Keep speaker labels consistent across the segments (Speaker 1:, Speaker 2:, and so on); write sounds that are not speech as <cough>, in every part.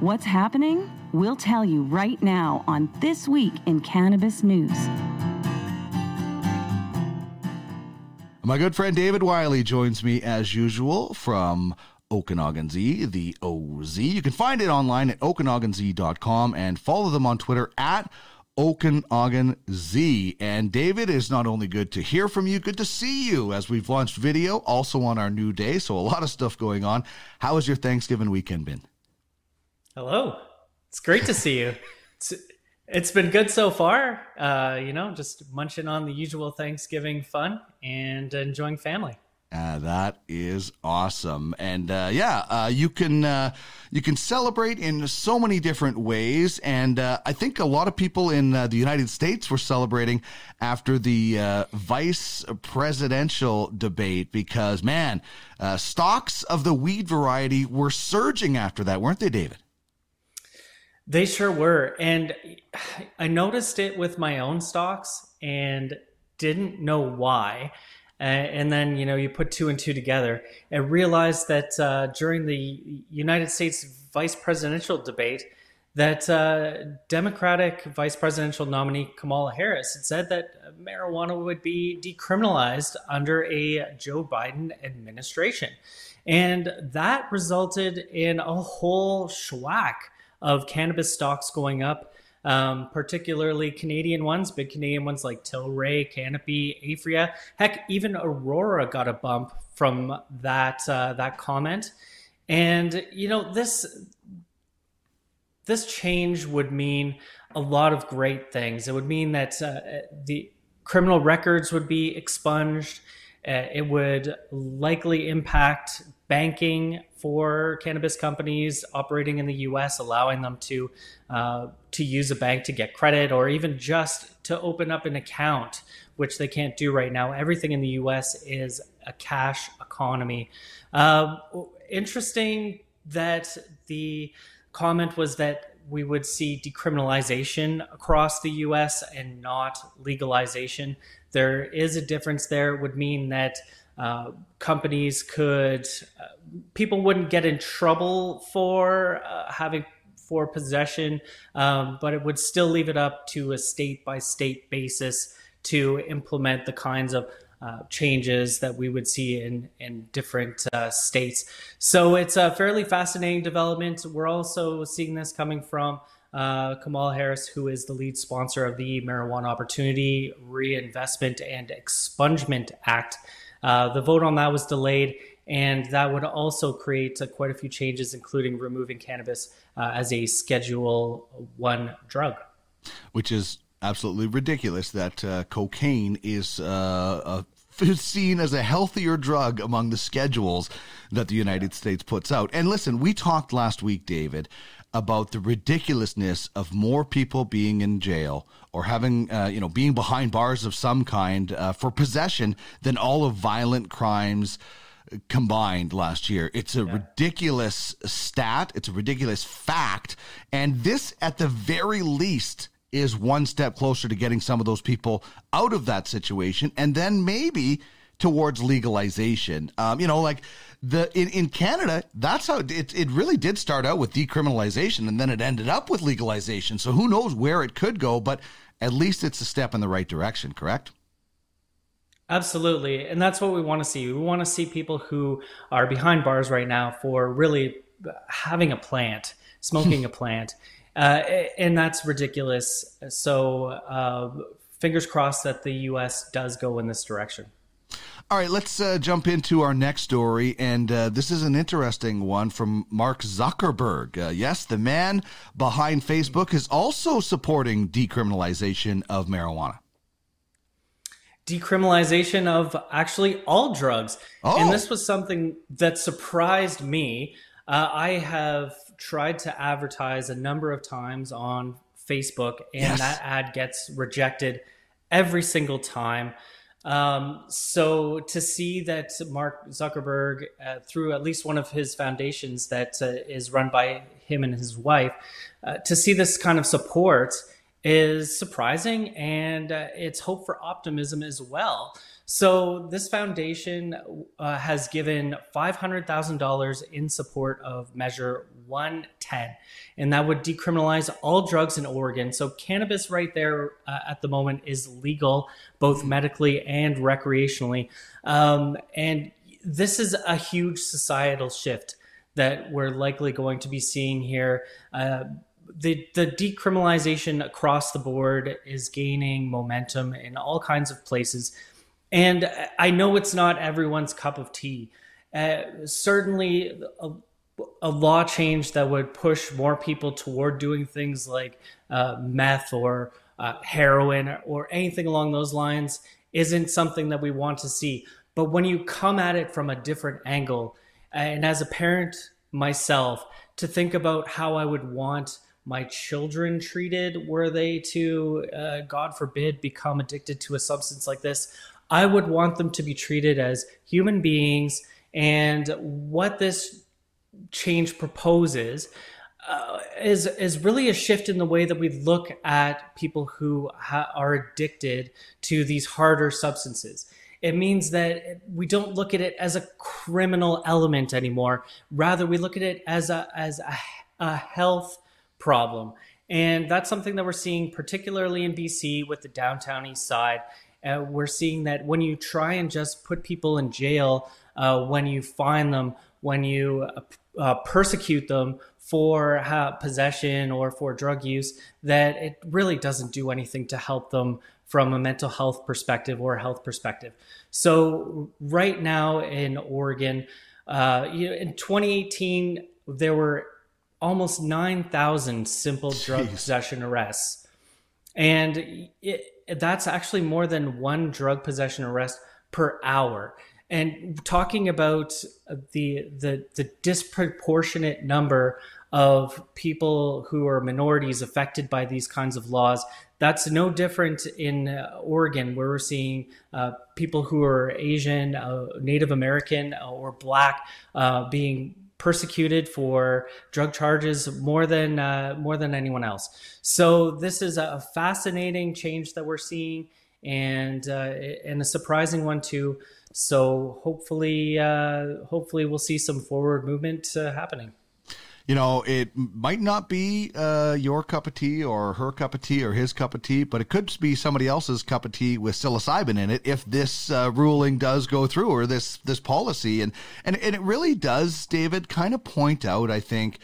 Speaker 1: What's happening? We'll tell you right now on This Week in Cannabis News.
Speaker 2: My good friend David Wylie joins me as usual from Okanagan Z, the OZ. You can find it online at OkanaganZ.com and follow them on Twitter at Okanagan Z. And David, is not only good to hear from you, good to see you as we've launched video also on our new day. So a lot of stuff going on. How has your Thanksgiving weekend been?
Speaker 3: Hello. It's great to see you. It's, it's been good so far. Uh, you know, just munching on the usual Thanksgiving fun and enjoying family.
Speaker 2: Uh, that is awesome, and uh, yeah, uh, you can uh, you can celebrate in so many different ways, and uh, I think a lot of people in uh, the United States were celebrating after the vice presidential debate because man, stocks of the weed variety were surging after that, weren't they, David?
Speaker 3: They sure were, and I noticed it with my own stocks and didn't know why. And then you know you put two and two together. And realized that uh, during the United States vice presidential debate, that uh, Democratic vice presidential nominee Kamala Harris had said that marijuana would be decriminalized under a Joe Biden administration, and that resulted in a whole schwack of cannabis stocks going up um, particularly Canadian ones, big Canadian ones like Tilray, Canopy, Aphria. Heck, even Aurora got a bump from that uh, that comment. And you know this this change would mean a lot of great things. It would mean that uh, the criminal records would be expunged. Uh, it would likely impact banking for cannabis companies operating in the U.S., allowing them to uh, to use a bank to get credit or even just to open up an account, which they can't do right now. Everything in the U.S. is a cash economy. Uh, interesting that the comment was that we would see decriminalization across the US and not legalization. There is a difference there. It would mean that uh, companies could, uh, people wouldn't get in trouble for uh, having for possession, um, but it would still leave it up to a state by state basis to implement the kinds of uh, changes that we would see in in different uh, states. So it's a fairly fascinating development. We're also seeing this coming from uh, Kamala Harris, who is the lead sponsor of the Marijuana Opportunity Reinvestment and Expungement Act. Uh, the vote on that was delayed, and that would also create uh, quite a few changes, including removing cannabis uh, as a Schedule One drug,
Speaker 2: which is absolutely ridiculous. That uh, cocaine is uh, seen as a healthier drug among the schedules that the United States puts out. And listen, we talked last week, David, about the ridiculousness of more people being in jail or having, uh, you know, being behind bars of some kind uh, for possession than all of violent crimes combined last year. It's a yeah. ridiculous stat. It's a ridiculous fact. And this, at the very least, is one step closer to getting some of those people out of that situation and then maybe towards legalization. Um, you know, like the in, in Canada, that's how it, it really did start out with decriminalization and then it ended up with legalization. So who knows where it could go, but at least it's a step in the right direction, correct?
Speaker 3: Absolutely. And that's what we want to see. We want to see people who are behind bars right now for really having a plant, smoking <laughs> a plant. Uh, and that's ridiculous. So, uh, fingers crossed that the U.S. does go in this direction.
Speaker 2: All right, let's uh, jump into our next story. And uh, this is an interesting one from Mark Zuckerberg. Uh, yes, the man behind Facebook is also supporting decriminalization of marijuana.
Speaker 3: Decriminalization of actually all drugs. Oh. And this was something that surprised me. Uh, I have tried to advertise a number of times on Facebook, and yes. that ad gets rejected every single time. Um, so to see that Mark Zuckerberg, uh, through at least one of his foundations that uh, is run by him and his wife, uh, to see this kind of support is surprising and uh, it's hope for optimism as well. So this foundation uh, has given $500,000 in support of Measure 110, and that would decriminalize all drugs in Oregon. So cannabis right there uh, at the moment is legal, both medically and recreationally. Um, and this is a huge societal shift that we're likely going to be seeing here. Uh, the, the decriminalization across the board is gaining momentum in all kinds of places. And I know it's not everyone's cup of tea. Uh, certainly, a, a, law change that would push more people toward doing things like uh, meth or uh, heroin or anything along those lines isn't something that we want to see. But when you come at it from a different angle, and as a parent myself, to think about how I would want my children treated were they to, uh, God forbid, become addicted to a substance like this, I would want them to be treated as human beings. And what this change proposes uh, is is really a shift in the way that we look at people who ha- are addicted to these harder substances. It means that we don't look at it as a criminal element anymore. Rather, we look at it as a as a, a health problem, and that's something that we're seeing particularly in BC with the downtown east side uh, we're seeing that when you try and just put people in jail, uh, when you find them, when you uh, uh persecute them for possession or for drug use, that it really doesn't do anything to help them from a mental health perspective or a health perspective. So, right now in Oregon, uh, you know, in 2018, there were almost 9,000 simple drug Jeez. possession arrests. And it, that's actually more than one drug possession arrest per hour. And talking about the the, the disproportionate number of people who are minorities affected by these kinds of laws. That's no different in uh, Oregon, where we're seeing uh, people who are Asian, uh, Native American, uh, or Black uh, being persecuted for drug charges more than uh, more than anyone else. So this is a fascinating change that we're seeing, and uh, and a surprising one too. So hopefully, uh, hopefully we'll see some forward movement uh, happening
Speaker 2: you know, it might not be uh, your cup of tea or her cup of tea or his cup of tea, but it could be somebody else's cup of tea with psilocybin in it if this uh, ruling does go through or this this policy. And and and it really does, David, kind of point out, I think,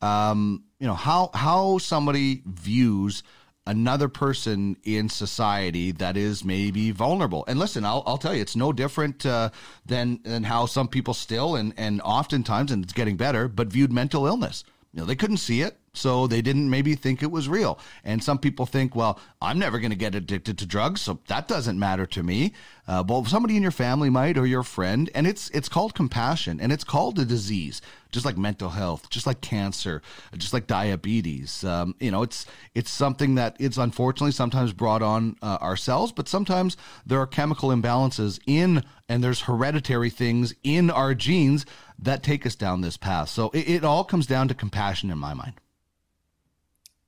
Speaker 2: um, you know, how how somebody views another person in society that is maybe vulnerable. And listen, I'll, I'll tell you, it's no different uh, than than how some people still and and oftentimes, and it's getting better, but viewed mental illness. You know, they couldn't see it, so they didn't maybe think it was real. And some people think, well, I'm never going to get addicted to drugs, so that doesn't matter to me. Uh, well, somebody in your family might, or your friend, and it's it's called compassion, and it's called a disease, just like mental health, just like cancer, just like diabetes. Um, you know, it's it's something that it's unfortunately sometimes brought on uh, ourselves, but sometimes there are chemical imbalances in, and there's hereditary things in our genes that take us down this path. So it, it all comes down to compassion in my mind.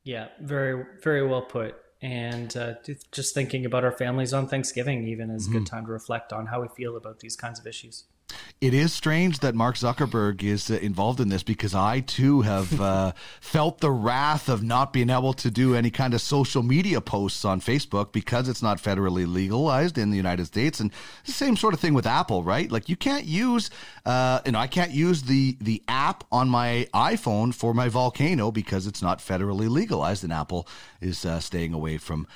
Speaker 3: Yeah, very very well put and uh, just thinking about our families on Thanksgiving even is mm-hmm. a good mm-hmm. time to reflect on how we feel about these kinds of issues.
Speaker 2: It is strange that Mark Zuckerberg is uh, involved in this because I too have <laughs> uh, felt the wrath of not being able to do any kind of social media posts on Facebook because it's not federally legalized in the United States. And the same sort of thing with Apple, right? Like you can't use, uh, you know, I can't use the the app on my iPhone for my volcano because it's not federally legalized, and Apple is uh, staying away from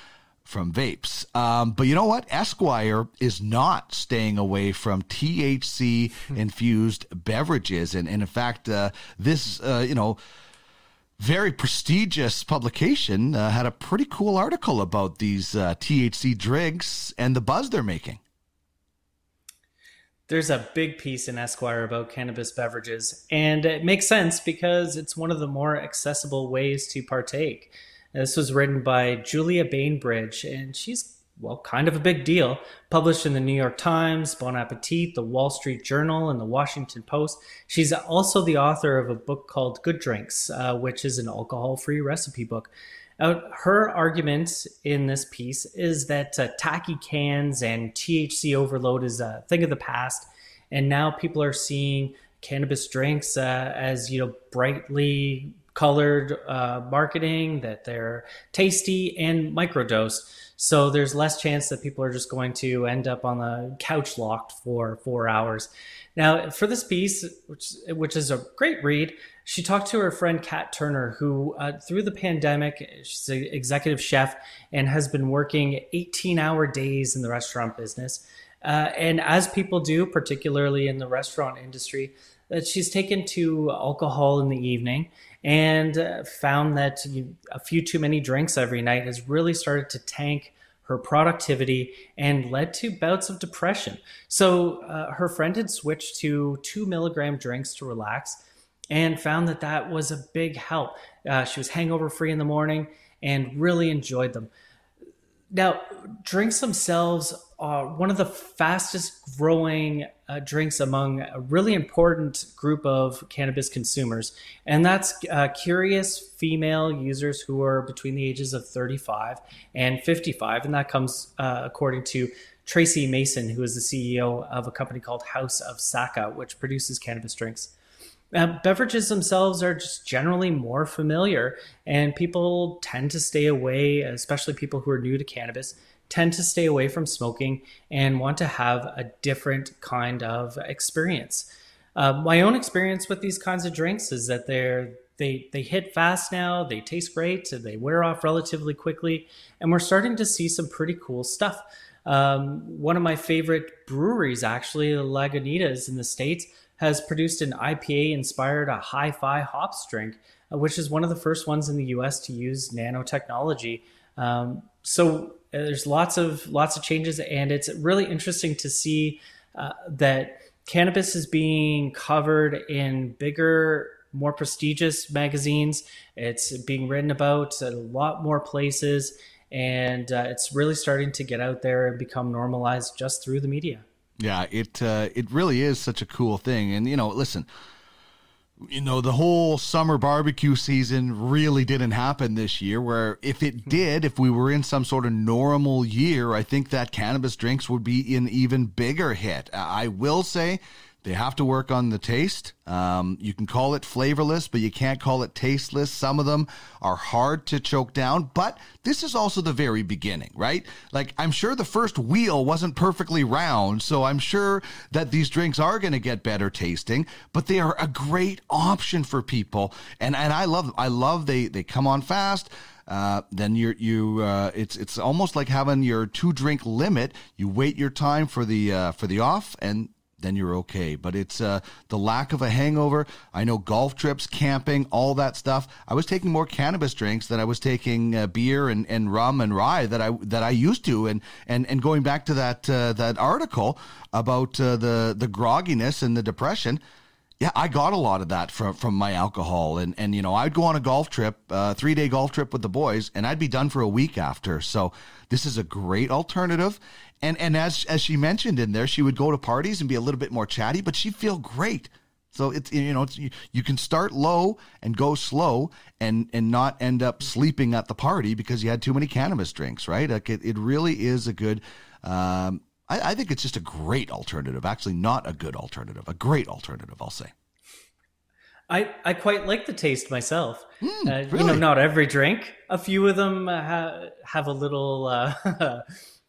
Speaker 2: from vapes. Um, but you know what? Esquire is not staying away from THC infused beverages. And, and, in fact, uh, this, uh, you know, very prestigious publication uh, had a pretty cool article about these uh, THC drinks and the buzz they're making.
Speaker 3: There's a big piece in Esquire about cannabis beverages, and it makes sense because it's one of the more accessible ways to partake. This was written by Julia Bainbridge, and she's well, kind of a big deal. Published in the New York Times, Bon Appetit, the Wall Street Journal, and the Washington Post. She's also the author of a book called Good Drinks, uh, which is an alcohol free recipe book. Uh, her argument in this piece is that uh, tacky cans and THC overload is a thing of the past, and now people are seeing cannabis drinks uh, as you know brightly colored uh, marketing that they're tasty and microdosed. So there's less chance that people are just going to end up on the couch locked for four hours. Now for this piece which, which is a great read she talked to her friend kat turner who uh, through the pandemic she's an executive chef and has been working 18 hour days in the restaurant business uh, and as people do, particularly in the restaurant industry, that she's taken to alcohol in the evening and uh, found that you, a few too many drinks every night has really started to tank her productivity and led to bouts of depression. So uh, her friend had switched to two milligram drinks to relax and found that that was a big help. Uh, she was hangover free in the morning and really enjoyed them. Now, drinks themselves are one of the fastest growing uh, drinks among a really important group of cannabis consumers, and that's uh, curious female users who are between the ages of 35 and 55. And that comes uh, according to Tracy Mason, who is the CEO of a company called House of Saka, which produces cannabis drinks. Uh, beverages themselves are just generally more familiar, and people tend to stay away, especially people who are new to cannabis, tend to stay away from smoking and want to have a different kind of experience. Uh, my own experience with these kinds of drinks is that they're they they hit fast now, they taste great, they wear off relatively quickly, and we're starting to see some pretty cool stuff. Um, one of my favorite breweries, actually, Lagunitas in the states, has produced an IPA inspired a hi fi hops drink, uh, which is one of the first ones in the US to use nanotechnology. Um, so uh, there's lots of lots of changes, and it's really interesting to see uh, that cannabis is being covered in bigger more prestigious magazines. It's being written about at a lot more places, and uh, it's really starting to get out there and become normalized just through the media.
Speaker 2: Yeah, it uh, it really is such a cool thing, and you know, listen, you know, the whole summer barbecue season really didn't happen this year. Where if it hmm. did, if we were in some sort of normal year, I think that cannabis drinks would be an even bigger hit. I will say they have to work on the taste. Um, you can call it flavorless, but you can't call it tasteless. Some of them are hard to choke down, but this is also the very beginning, right? Like, I'm sure the first wheel wasn't perfectly round, so I'm sure that these drinks are going to get better tasting, but they are a great option for people. And, and I love, I love they, they come on fast. Uh, then you're you uh, it's it's almost like having your two drink limit. You wait your time for the uh, for the off, and then you're okay. But it's uh, the lack of a hangover. I know golf trips, camping, all that stuff. I was taking more cannabis drinks than I was taking uh, beer and, and rum and rye that I that I used to. And and and going back to that uh, that article about uh, the the grogginess and the depression. Yeah, I got a lot of that from from my alcohol, and and you know I'd go on a golf trip, uh, three day golf trip with the boys, and I'd be done for a week after. So this is a great alternative, and and as as she mentioned in there, she would go to parties and be a little bit more chatty, but she'd feel great. So it's you know it's, you, you can start low and go slow and and not end up sleeping at the party because you had too many cannabis drinks, right? Like it, it really is a good. Um, I, I think it's just a great alternative. Actually, not a good alternative, a great alternative. I'll say.
Speaker 3: I, I quite like the taste myself.
Speaker 2: Mm, uh,
Speaker 3: really? You know, not every drink. A few of them uh, ha- have a little uh, <laughs>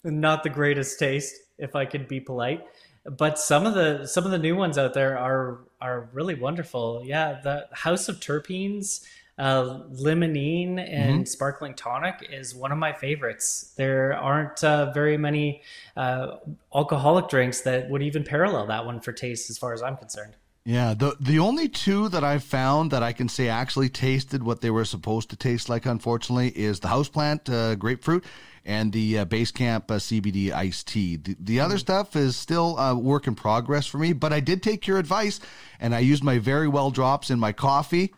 Speaker 3: not the greatest taste, if I could be polite. But some of the some of the new ones out there are are really wonderful. Yeah, the House of Terpenes, uh, limonene and mm-hmm. sparkling tonic is one of my favorites. There aren't uh, very many uh, alcoholic drinks that would even parallel that one for taste, as far as I'm concerned.
Speaker 2: Yeah, the the only two that I've found that I can say actually tasted what they were supposed to taste like, unfortunately, is the houseplant uh, grapefruit and the uh, Basecamp uh, CBD iced tea. The, the other mm. stuff is still a work in progress for me, but I did take your advice and I used my Veryvell drops in my coffee.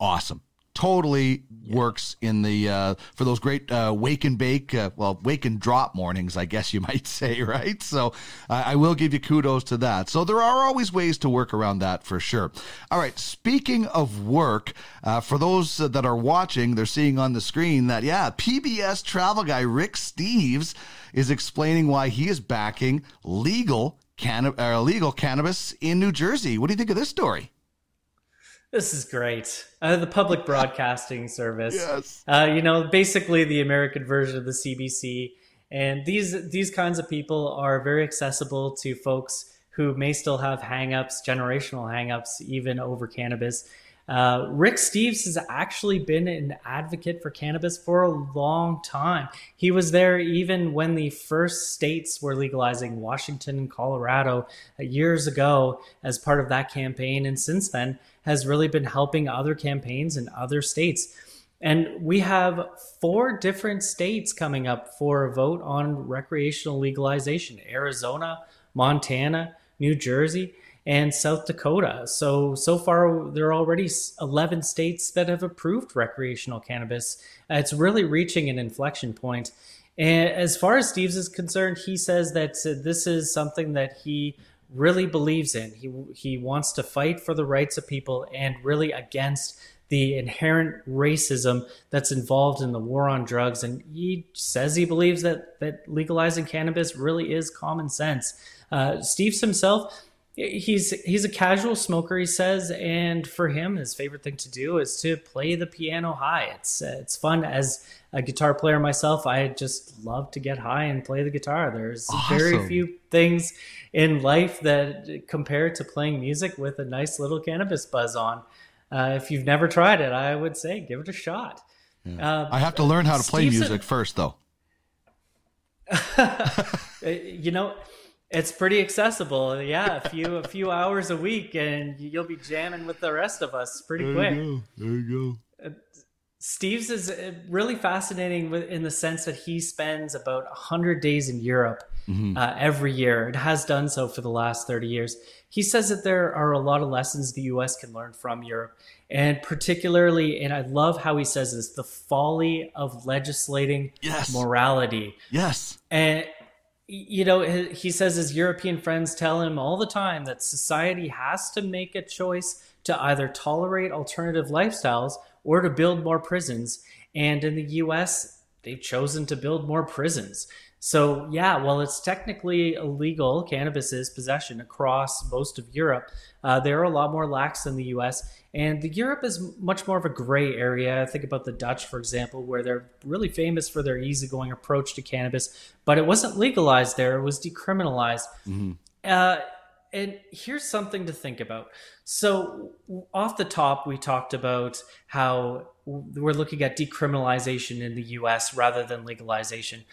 Speaker 2: Awesome. Totally works in the uh, for those great uh, wake and bake, uh, well, wake and drop mornings, I guess you <laughs> might say, right? So I will give you kudos to that. So there are always ways to work around that for sure. All right, speaking of work, uh, for those that are watching, they're seeing on the screen that yeah, PBS travel guy Rick Steves is explaining why he is backing legal. Canna- uh, legal cannabis in New Jersey. What do you think of this story?
Speaker 3: This is great. Uh, the public <laughs> broadcasting service.
Speaker 2: Yes.
Speaker 3: Uh, you know, basically the American version of the CBC. And these these kinds of people are very accessible to folks who may still have hangups, generational hangups, even over cannabis. Uh, Rick Steves has actually been an advocate for cannabis for a long time. He was there even when the first states were legalizing, Washington and Colorado, uh, years ago, as part of that campaign. And since then, has really been helping other campaigns in other states. And we have four different states coming up for a vote on recreational legalization Arizona, Montana, New Jersey, and South Dakota. So, so far, there are already 11 states that have approved recreational cannabis. Uh, it's really reaching an inflection point. And as far as Steves is concerned, he says that uh, this is something that he really believes in. He he wants to fight for the rights of people and really against the inherent racism that's involved in the war on drugs. And he says he believes that that legalizing cannabis really is common sense. Uh, Steves himself. He's he's a casual smoker, he says, and for him, his favorite thing to do is to play the piano high. It's uh, it's fun as a guitar player myself. I just love to get high and play the guitar. There's awesome. very few things in life that compare to playing music with a nice little cannabis buzz on. Uh, if you've never tried it, I would say give it a shot.
Speaker 2: Yeah. Uh, I have to learn how to play music first, though. <laughs>
Speaker 3: you know, it's pretty accessible. Yeah, a few a few hours a week, and you'll be jamming with the rest of us pretty
Speaker 2: there
Speaker 3: quick.
Speaker 2: You there you
Speaker 3: go. Uh, Steves is uh, really fascinating in the sense that he spends about 100 days in Europe mm-hmm. uh, every year. It has done so for the last 30 years. He says that there are a lot of lessons the US can learn from Europe, and particularly, and I love how he says this the folly of legislating
Speaker 2: yes.
Speaker 3: morality.
Speaker 2: Yes.
Speaker 3: And you know, he says his European friends tell him all the time that society has to make a choice to either tolerate alternative lifestyles or to build more prisons. And in the US, they've chosen to build more prisons. So, yeah, while it's technically illegal, cannabis is possession across most of Europe. Uh, they're a lot more lax than the US. And the Europe is much more of a gray area. Think about the Dutch, for example, where they're really famous for their easygoing approach to cannabis, but it wasn't legalized there, it was decriminalized. Mm-hmm. Uh, and here's something to think about. So, off the top, we talked about how we're looking at decriminalization in the US rather than legalization.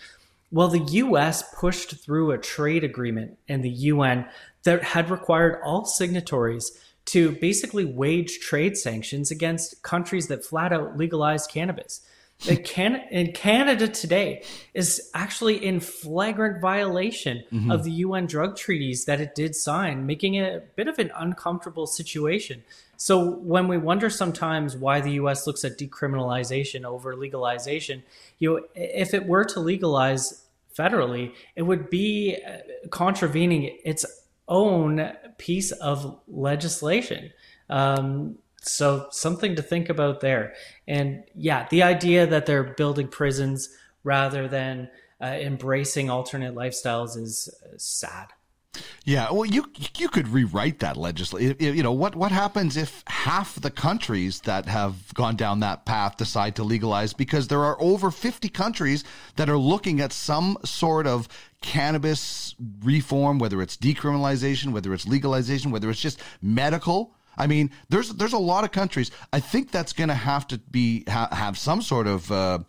Speaker 3: Well, the US pushed through a trade agreement in the UN that had required all signatories to basically wage trade sanctions against countries that flat out legalized cannabis. Can- in Canada today is actually in flagrant violation mm-hmm. of the UN drug treaties that it did sign, making it a bit of an uncomfortable situation. So when we wonder sometimes why the US looks at decriminalization over legalization, you know, if it were to legalize federally, it would be uh, contravening its own piece of legislation. Um, so something to think about there. And yeah, the idea that they're building prisons rather than uh, embracing alternate lifestyles is uh, sad.
Speaker 2: Yeah, well, you you could rewrite that legislation. You know what what happens if half the countries that have gone down that path decide to legalize? Because there are over fifty countries that are looking at some sort of cannabis reform, whether it's decriminalization, whether it's legalization, whether it's just medical. I mean, there's there's a lot of countries. I think that's going to have to be ha- have some sort of. Uh,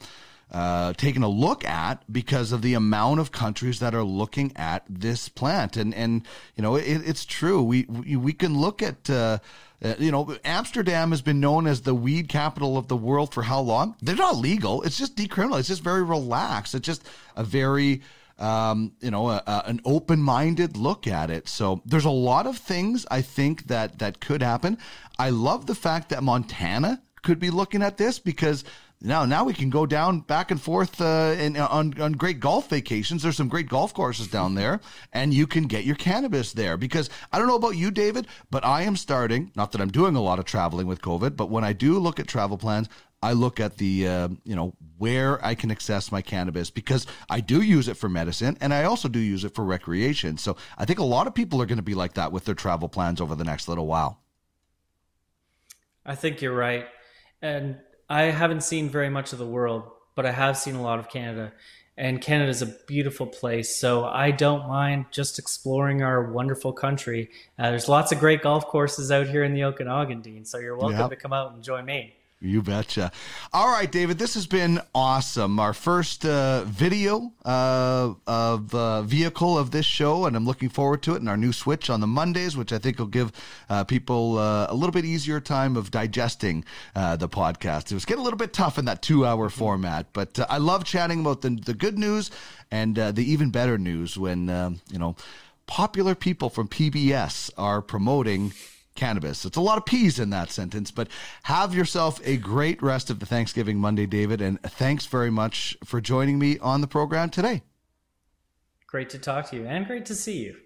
Speaker 2: uh, taken a look at because of the amount of countries that are looking at this plant. And, and you know, it, it's true. We, we, can look at, uh, uh, you know, Amsterdam has been known as the weed capital of the world for how long? They're not legal. It's just decriminalized. It's just very relaxed. It's just a very, um, you know, a, a, an open-minded look at it. So there's a lot of things I think that that could happen. I love the fact that Montana could be looking at this because now now we can go down back and forth uh, in, on on great golf vacations. There's some great golf courses down there, and you can get your cannabis there. Because I don't know about you, David, but I am starting. Not that I'm doing a lot of traveling with COVID, but when I do look at travel plans, I look at the uh, you know where I can access my cannabis because I do use it for medicine and I also do use it for recreation. So I think a lot of people are going to be like that with their travel plans over the next little while.
Speaker 3: I think you're right, and I haven't seen very much of the world, but I have seen a lot of Canada. And Canada is a beautiful place, so I don't mind just exploring our wonderful country. Uh, there's lots of great golf courses out here in the Okanagan, Dean. So you're welcome yep. to come out and join me.
Speaker 2: You betcha. All right, David, this has been awesome. Our first uh, video uh, of uh, vehicle of this show, and I'm looking forward to it. And our new switch on the Mondays, which I think will give uh, people uh, a little bit easier time of digesting uh, the podcast. It was getting a little bit tough in that two hour format, but I love chatting about the, the good news and the even better news when, um, you know, popular people from PBS are promoting cannabis. It's a lot of P's in that sentence, but have yourself a great rest of the Thanksgiving Monday, David. And thanks very much for joining me on the program today.
Speaker 3: Great to talk to you and great to see you.